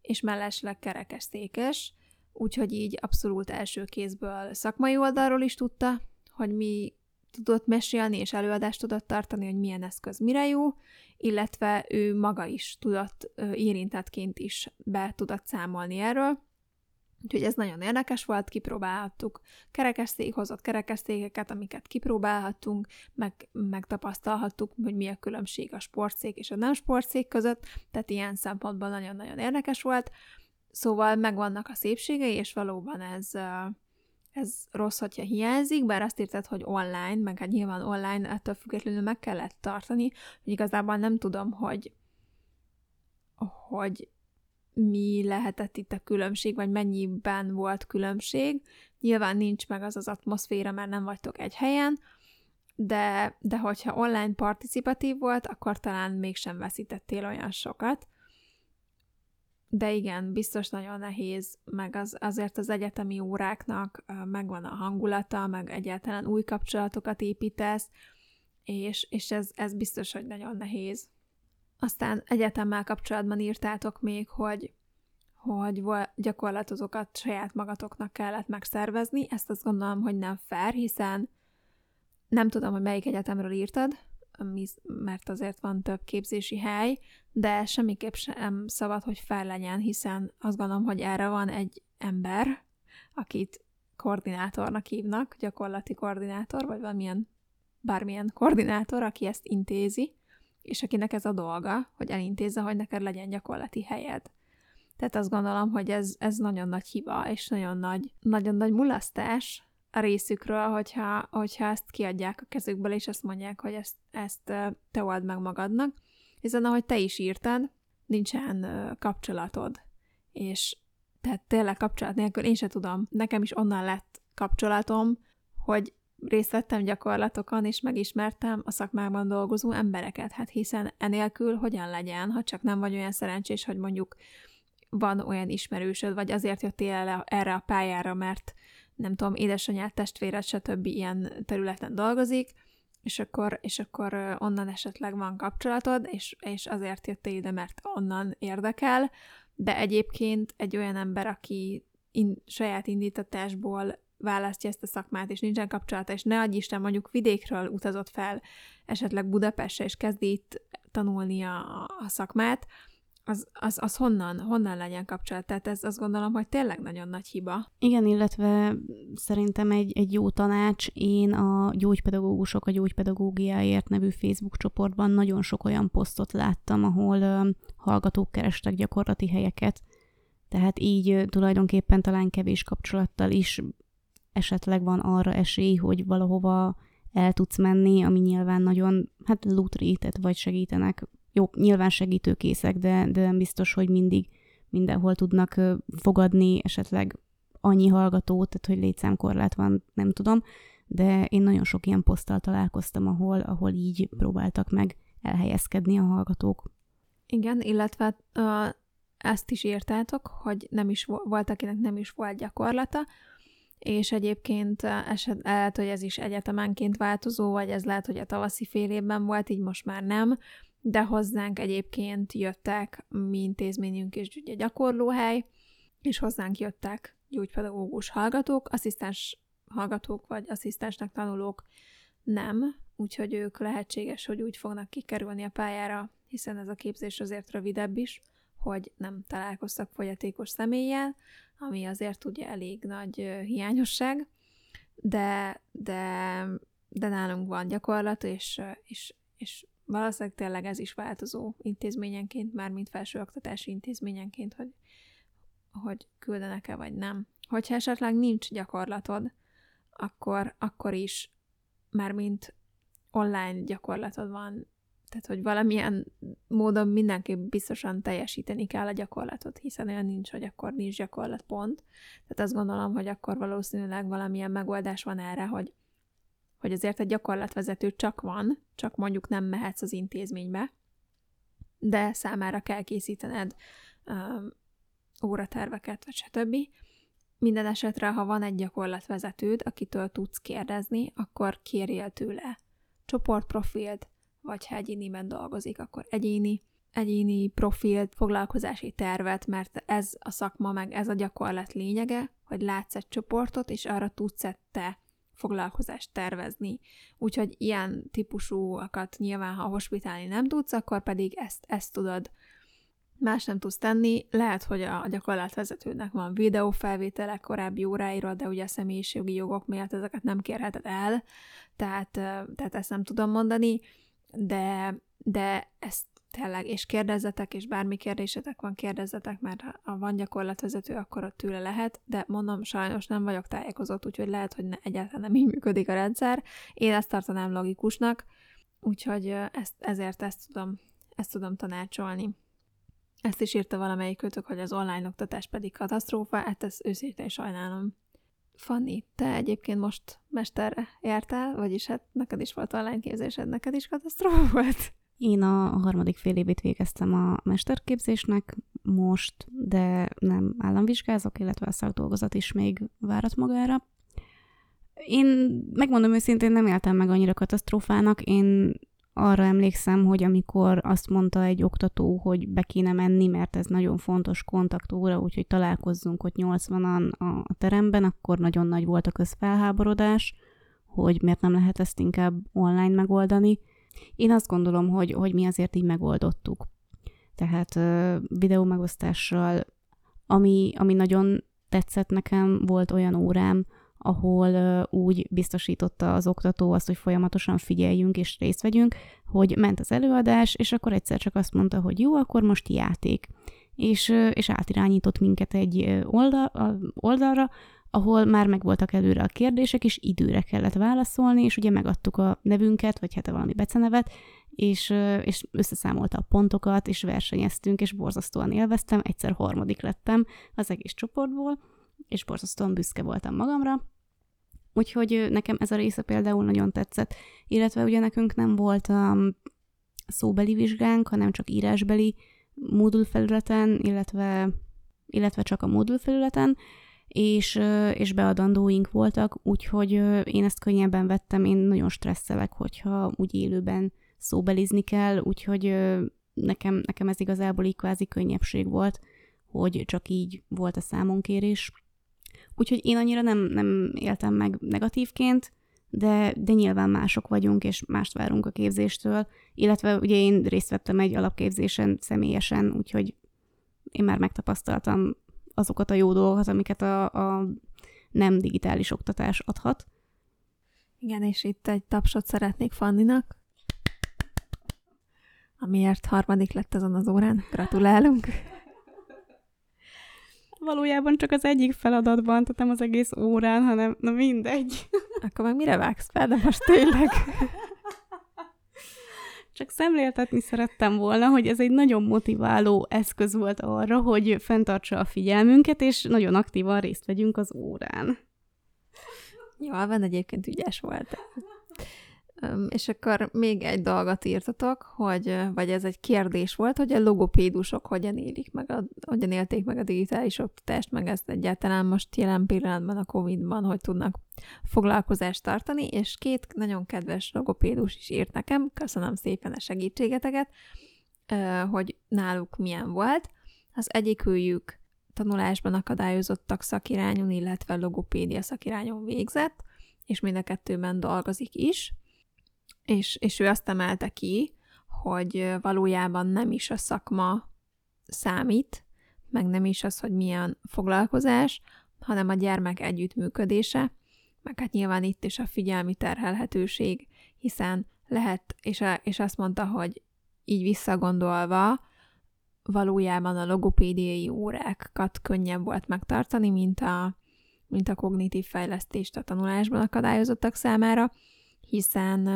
és mellesleg kerekesszékes, úgyhogy így abszolút első kézből szakmai oldalról is tudta, hogy mi tudott mesélni és előadást tudott tartani, hogy milyen eszköz mire jó, illetve ő maga is tudott érintettként is be tudott számolni erről, Úgyhogy ez nagyon érdekes volt, kipróbálhattuk kerekesszék, hozott kerekesszékeket, amiket kipróbálhattunk, meg, megtapasztalhattuk, hogy mi a különbség a sportszék és a nem sportszék között, tehát ilyen szempontból nagyon-nagyon érdekes volt. Szóval megvannak a szépségei, és valóban ez, ez rossz, hogyha hiányzik, bár azt írtad, hogy online, meg hát nyilván online ettől függetlenül meg kellett tartani, hogy igazából nem tudom, hogy hogy mi lehetett itt a különbség, vagy mennyiben volt különbség. Nyilván nincs meg az az atmoszféra, mert nem vagytok egy helyen, de, de hogyha online participatív volt, akkor talán mégsem veszítettél olyan sokat. De igen, biztos nagyon nehéz, meg az, azért az egyetemi óráknak megvan a hangulata, meg egyáltalán új kapcsolatokat építesz, és, és ez, ez biztos, hogy nagyon nehéz. Aztán egyetemmel kapcsolatban írtátok még, hogy, hogy gyakorlatozokat saját magatoknak kellett megszervezni. Ezt azt gondolom, hogy nem fair, hiszen nem tudom, hogy melyik egyetemről írtad, mert azért van több képzési hely, de semmiképp sem szabad, hogy fel legyen, hiszen azt gondolom, hogy erre van egy ember, akit koordinátornak hívnak, gyakorlati koordinátor, vagy valamilyen bármilyen koordinátor, aki ezt intézi, és akinek ez a dolga, hogy elintézze, hogy neked legyen gyakorlati helyed. Tehát azt gondolom, hogy ez, ez nagyon nagy hiba, és nagyon nagy, nagyon nagy mulasztás a részükről, hogyha, hogyha ezt kiadják a kezükből, és azt mondják, hogy ezt, ezt te old meg magadnak. Hiszen ahogy te is írtad, nincsen kapcsolatod. És tehát tényleg kapcsolat nélkül én se tudom. Nekem is onnan lett kapcsolatom, hogy részt vettem gyakorlatokon, és megismertem a szakmában dolgozó embereket. Hát hiszen enélkül hogyan legyen, ha csak nem vagy olyan szerencsés, hogy mondjuk van olyan ismerősöd, vagy azért jöttél erre a pályára, mert nem tudom, édesanyád, testvéred, stb. ilyen területen dolgozik, és akkor, és akkor onnan esetleg van kapcsolatod, és, és azért jöttél ide, mert onnan érdekel, de egyébként egy olyan ember, aki in, saját indítatásból választja ezt a szakmát, és nincsen kapcsolata, és ne adj Isten, mondjuk vidékről utazott fel, esetleg Budapestre, és kezd itt tanulni a, a szakmát, az, az, az honnan, honnan legyen kapcsolat? Tehát ez azt gondolom, hogy tényleg nagyon nagy hiba. Igen, illetve szerintem egy, egy jó tanács, én a Gyógypedagógusok a Gyógypedagógiáért nevű Facebook csoportban nagyon sok olyan posztot láttam, ahol uh, hallgatók kerestek gyakorlati helyeket, tehát így uh, tulajdonképpen talán kevés kapcsolattal is esetleg van arra esély, hogy valahova el tudsz menni, ami nyilván nagyon, hát lutrítet vagy segítenek jó, nyilván segítőkészek, de, de biztos, hogy mindig mindenhol tudnak fogadni esetleg annyi hallgatót, tehát hogy létszámkorlát van, nem tudom, de én nagyon sok ilyen poszttal találkoztam, ahol, ahol így próbáltak meg elhelyezkedni a hallgatók. Igen, illetve uh, ezt is írtátok, hogy nem is volt, akinek nem is volt gyakorlata, és egyébként eset, lehet, hogy ez is egyetemenként változó, vagy ez lehet, hogy a tavaszi fél évben volt, így most már nem, de hozzánk egyébként jöttek mi intézményünk és ugye gyakorlóhely, és hozzánk jöttek gyógypedagógus hallgatók, asszisztens hallgatók vagy asszisztensnek tanulók nem, úgyhogy ők lehetséges, hogy úgy fognak kikerülni a pályára, hiszen ez a képzés azért rövidebb is, hogy nem találkoztak fogyatékos személlyel, ami azért ugye elég nagy hiányosság, de, de, de nálunk van gyakorlat, és, és, és valószínűleg tényleg ez is változó intézményenként, már mint felsőoktatási intézményenként, hogy, hogy küldenek-e vagy nem. Hogyha esetleg nincs gyakorlatod, akkor, akkor is már mint online gyakorlatod van, tehát hogy valamilyen módon mindenképp biztosan teljesíteni kell a gyakorlatot, hiszen olyan nincs, hogy akkor nincs gyakorlat pont. Tehát azt gondolom, hogy akkor valószínűleg valamilyen megoldás van erre, hogy hogy azért egy gyakorlatvezető csak van, csak mondjuk nem mehetsz az intézménybe, de számára kell készítened um, óraterveket, vagy stb. Minden esetre, ha van egy gyakorlatvezetőd, akitől tudsz kérdezni, akkor kérjél tőle csoportprofilt, vagy ha egyéniben dolgozik, akkor egyéni, egyéni profilt, foglalkozási tervet, mert ez a szakma, meg ez a gyakorlat lényege, hogy látsz egy csoportot, és arra tudsz te foglalkozást tervezni. Úgyhogy ilyen típusúakat nyilván, ha hospitálni nem tudsz, akkor pedig ezt, ezt tudod más nem tudsz tenni. Lehet, hogy a gyakorlatvezetőnek van videófelvételek korábbi óráiról, de ugye a személyiségi jogok miatt ezeket nem kérheted el, tehát, tehát ezt nem tudom mondani, de, de ezt tényleg, és kérdezzetek, és bármi kérdésetek van, kérdezzetek, mert ha van gyakorlatvezető, akkor ott tőle lehet, de mondom, sajnos nem vagyok tájékozott, úgyhogy lehet, hogy ne, egyáltalán nem így működik a rendszer. Én ezt tartanám logikusnak, úgyhogy ezt, ezért ezt tudom, ezt tudom tanácsolni. Ezt is írta valamelyik kötök, hogy az online oktatás pedig katasztrófa, hát ezt őszintén sajnálom. Fanni, te egyébként most mesterre jártál, vagyis hát neked is volt online képzésed, neked is katasztrófa volt? Én a harmadik fél évét végeztem a mesterképzésnek most, de nem államvizsgázok, illetve a szakdolgozat is még várat magára. Én megmondom őszintén, nem éltem meg annyira katasztrófának. Én arra emlékszem, hogy amikor azt mondta egy oktató, hogy be kéne menni, mert ez nagyon fontos kontaktóra, úgyhogy találkozzunk ott 80-an a teremben, akkor nagyon nagy volt a közfelháborodás, hogy miért nem lehet ezt inkább online megoldani. Én azt gondolom, hogy, hogy mi azért így megoldottuk. Tehát videó megosztással, ami, ami nagyon tetszett nekem, volt olyan órám, ahol úgy biztosította az oktató azt, hogy folyamatosan figyeljünk és részt vegyünk, hogy ment az előadás, és akkor egyszer csak azt mondta, hogy jó, akkor most játék. És, és átirányított minket egy oldal, oldalra, ahol már megvoltak előre a kérdések, és időre kellett válaszolni, és ugye megadtuk a nevünket, vagy hát valami becenevet, és, és összeszámolta a pontokat, és versenyeztünk, és borzasztóan élveztem, egyszer harmadik lettem az egész csoportból, és borzasztóan büszke voltam magamra, Úgyhogy nekem ez a része például nagyon tetszett, illetve ugye nekünk nem volt um, szóbeli vizsgánk, hanem csak írásbeli módul felületen, illetve, illetve csak a módul felületen, és, és beadandóink voltak, úgyhogy én ezt könnyebben vettem, én nagyon stresszelek, hogyha úgy élőben szóbelizni kell, úgyhogy nekem, nekem ez igazából így kvázi könnyebbség volt, hogy csak így volt a számonkérés. Úgyhogy én annyira nem, nem éltem meg negatívként, de, de nyilván mások vagyunk, és mást várunk a képzéstől, illetve ugye én részt vettem egy alapképzésen személyesen, úgyhogy én már megtapasztaltam azokat a jó dolgokat, amiket a, a nem digitális oktatás adhat. Igen, és itt egy tapsot szeretnék Fanninak, amiért harmadik lett azon az órán. Gratulálunk! Valójában csak az egyik feladatban, tehát nem az egész órán, hanem na mindegy. Akkor meg mire vágsz fel, de most tényleg? Csak szemléltetni szerettem volna, hogy ez egy nagyon motiváló eszköz volt arra, hogy fenntartsa a figyelmünket, és nagyon aktívan részt vegyünk az órán. Jó, van egyébként ügyes volt. És akkor még egy dolgot írtatok, hogy, vagy ez egy kérdés volt, hogy a logopédusok hogyan élik meg, a, hogyan élték meg a digitális oktatást, meg ezt egyáltalán most jelen pillanatban a Covid-ban, hogy tudnak foglalkozást tartani, és két nagyon kedves logopédus is írt nekem, köszönöm szépen a segítségeteket, hogy náluk milyen volt. Az egyikőjük tanulásban akadályozottak szakirányon, illetve logopédia szakirányon végzett, és mind a kettőben dolgozik is, és, és ő azt emelte ki, hogy valójában nem is a szakma számít, meg nem is az, hogy milyen foglalkozás, hanem a gyermek együttműködése, meg hát nyilván itt is a figyelmi terhelhetőség, hiszen lehet, és, a, és azt mondta, hogy így visszagondolva, valójában a logopédiai órákat könnyebb volt megtartani, mint a, mint a kognitív fejlesztést a tanulásban akadályozottak számára, hiszen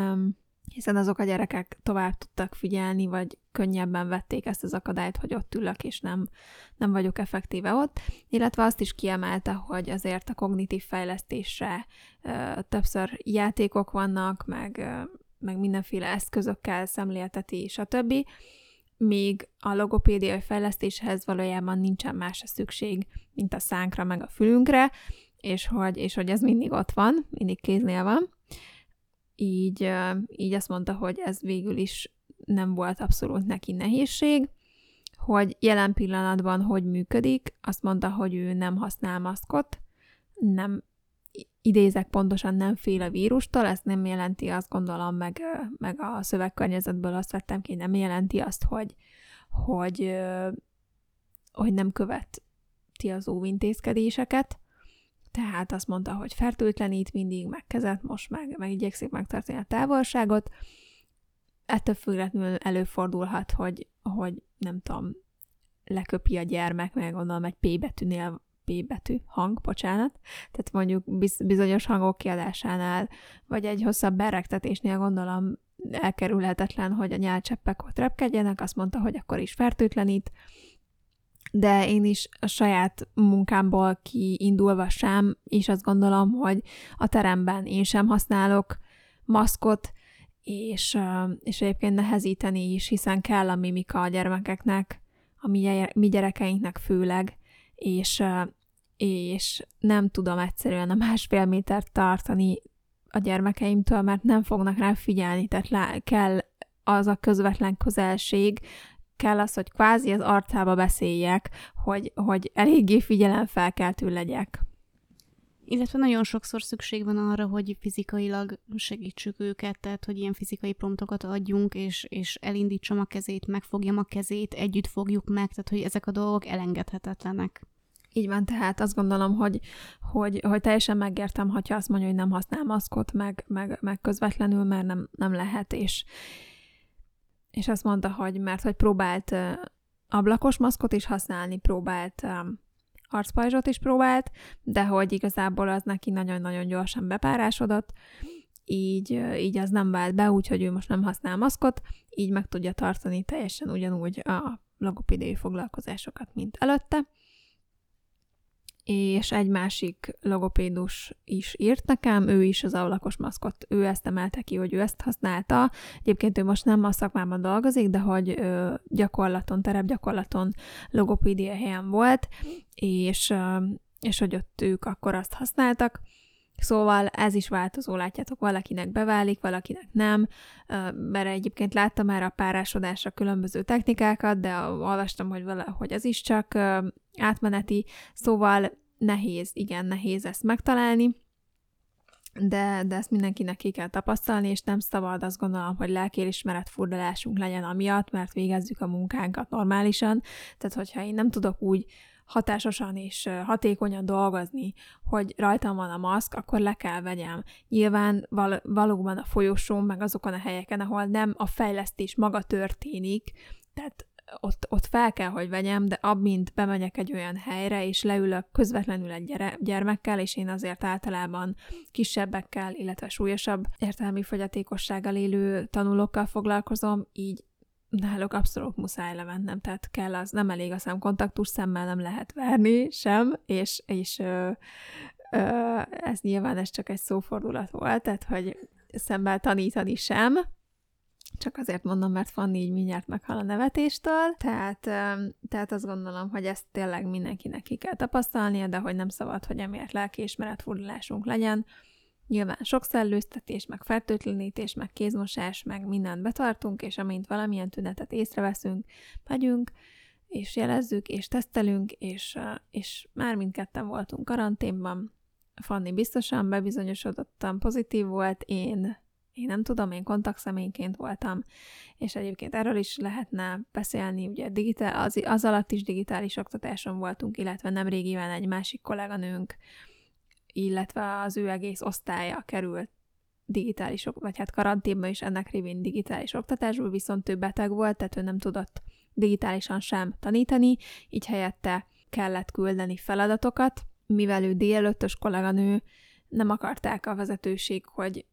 hiszen azok a gyerekek tovább tudtak figyelni, vagy könnyebben vették ezt az akadályt, hogy ott ülök, és nem, nem vagyok effektíve ott, illetve azt is kiemelte, hogy azért a kognitív fejlesztésre többször játékok vannak, meg, meg mindenféle eszközökkel szemlélteti, stb., még a logopédiai fejlesztéshez valójában nincsen más a szükség, mint a szánkra, meg a fülünkre, és hogy, és hogy ez mindig ott van, mindig kéznél van így, így azt mondta, hogy ez végül is nem volt abszolút neki nehézség, hogy jelen pillanatban hogy működik, azt mondta, hogy ő nem használ maszkot, nem idézek pontosan nem fél a vírustól, ezt nem jelenti, azt gondolom, meg, meg a szövegkörnyezetből azt vettem ki, nem jelenti azt, hogy, hogy, hogy nem követi az óvintézkedéseket, tehát azt mondta, hogy fertőtlenít mindig, meg kezet most meg, meg igyekszik megtartani a távolságot. Ettől függetlenül előfordulhat, hogy, hogy nem tudom, leköpi a gyermek, meg gondolom egy P betűnél P betű hang, bocsánat, tehát mondjuk bizonyos hangok kiadásánál, vagy egy hosszabb beregtetésnél gondolom elkerülhetetlen, hogy a nyálcseppek ott repkedjenek, azt mondta, hogy akkor is fertőtlenít, de én is a saját munkámból kiindulva sem, és azt gondolom, hogy a teremben én sem használok maszkot, és, és egyébként nehezíteni is, hiszen kell a mimika a gyermekeknek, a mi, gyerekeinknek főleg, és, és nem tudom egyszerűen a másfél métert tartani a gyermekeimtől, mert nem fognak rá figyelni, tehát lá, kell az a közvetlen közelség, kell az, hogy kvázi az arcába beszéljek, hogy, hogy eléggé figyelemfelkeltő legyek. Illetve nagyon sokszor szükség van arra, hogy fizikailag segítsük őket, tehát hogy ilyen fizikai promptokat adjunk, és, és elindítsam a kezét, megfogjam a kezét, együtt fogjuk meg, tehát hogy ezek a dolgok elengedhetetlenek. Így van, tehát azt gondolom, hogy, hogy, hogy teljesen megértem, hogyha azt mondja, hogy nem használ maszkot, meg, meg, meg közvetlenül, mert nem, nem lehet, és, és azt mondta, hogy mert hogy próbált ablakos maszkot is használni, próbált arcpajzsot is próbált, de hogy igazából az neki nagyon-nagyon gyorsan bepárásodott, így, így az nem vált be, úgyhogy ő most nem használ maszkot, így meg tudja tartani teljesen ugyanúgy a logopédiai foglalkozásokat, mint előtte és egy másik logopédus is írt nekem, ő is az ablakos maszkot, ő ezt emelte ki, hogy ő ezt használta. Egyébként ő most nem a szakmában dolgozik, de hogy ö, gyakorlaton, terepgyakorlaton logopédia helyen volt, és, ö, és hogy ott ők akkor azt használtak. Szóval ez is változó, látjátok, valakinek beválik, valakinek nem, mert egyébként láttam már a párásodásra különböző technikákat, de olvastam, hogy valahogy ez is csak átmeneti, szóval nehéz, igen, nehéz ezt megtalálni, de, de ezt mindenkinek ki kell tapasztalni, és nem szabad azt gondolom, hogy lelkérismeret furdalásunk legyen amiatt, mert végezzük a munkánkat normálisan. Tehát, hogyha én nem tudok úgy hatásosan és hatékonyan dolgozni, hogy rajtam van a maszk, akkor le kell vegyem. Nyilván val- valóban a folyosón, meg azokon a helyeken, ahol nem a fejlesztés maga történik, tehát ott, ott fel kell, hogy vegyem, de amint bemegyek egy olyan helyre, és leülök közvetlenül egy gyere, gyermekkel, és én azért általában kisebbekkel, illetve súlyosabb értelmi fogyatékossággal élő tanulókkal foglalkozom, így náluk abszolút muszáj levennem, tehát kell az, nem elég a szemkontaktus, szemmel nem lehet verni sem, és, és ö, ö, ez nyilván ez csak egy szófordulat volt, tehát hogy szemmel tanítani sem, csak azért mondom, mert Fanni így mindjárt meghal a nevetéstől, tehát, tehát azt gondolom, hogy ezt tényleg mindenkinek ki kell tapasztalnia, de hogy nem szabad, hogy emiatt lelkiismeretfordulásunk legyen. Nyilván sok szellőztetés, meg fertőtlenítés, meg kézmosás, meg mindent betartunk, és amint valamilyen tünetet észreveszünk, megyünk, és jelezzük, és tesztelünk, és, és már mindketten voltunk karanténban. Fanni biztosan bebizonyosodottan pozitív volt, én én nem tudom, én kontaktszemélyként voltam, és egyébként erről is lehetne beszélni, ugye digitál, az, az alatt is digitális oktatáson voltunk, illetve nem régiben egy másik kolléganőnk, illetve az ő egész osztálya került digitális, vagy hát karanténban is ennek révén digitális oktatásból, viszont ő beteg volt, tehát ő nem tudott digitálisan sem tanítani, így helyette kellett küldeni feladatokat, mivel ő délelőttös kolléganő, nem akarták a vezetőség, hogy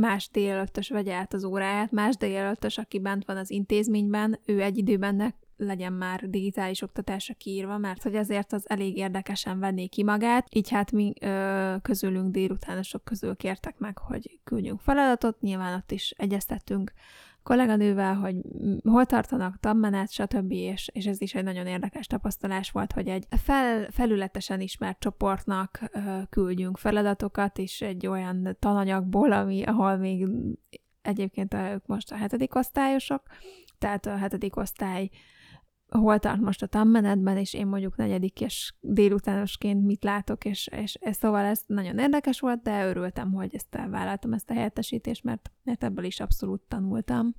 más délelőttös vegye át az óráját, más délelőttös, aki bent van az intézményben, ő egy időben ne legyen már digitális oktatásra kiírva, mert hogy azért az elég érdekesen venné ki magát, így hát mi ö, közülünk délutánosok közül kértek meg, hogy küldjünk feladatot, nyilván ott is egyeztettünk kolléganővel, hogy hol tartanak tanmenet, stb. És, és ez is egy nagyon érdekes tapasztalás volt, hogy egy fel, felületesen ismert csoportnak küldjünk feladatokat, és egy olyan tananyagból, ami, ahol még egyébként ők most a hetedik osztályosok, tehát a hetedik osztály hol tart most a tanmenetben, és én mondjuk negyedik és délutánosként mit látok, és, és, és szóval ez nagyon érdekes volt, de örültem, hogy ezt elvállaltam, ezt a helyettesítést, mert, mert ebből is abszolút tanultam.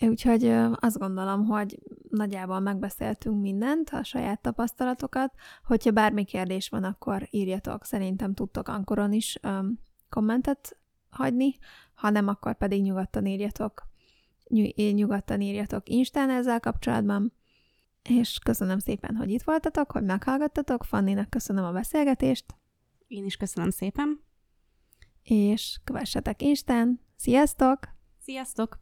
Úgyhogy azt gondolom, hogy nagyjából megbeszéltünk mindent, a saját tapasztalatokat. Hogyha bármi kérdés van, akkor írjatok, szerintem tudtok ankoron is um, kommentet hagyni, ha nem, akkor pedig nyugodtan írjatok, nyugodtan írjatok Instán ezzel kapcsolatban és köszönöm szépen, hogy itt voltatok, hogy meghallgattatok. Fanninak köszönöm a beszélgetést. Én is köszönöm szépen. És kövessetek Instán. Sziasztok! Sziasztok!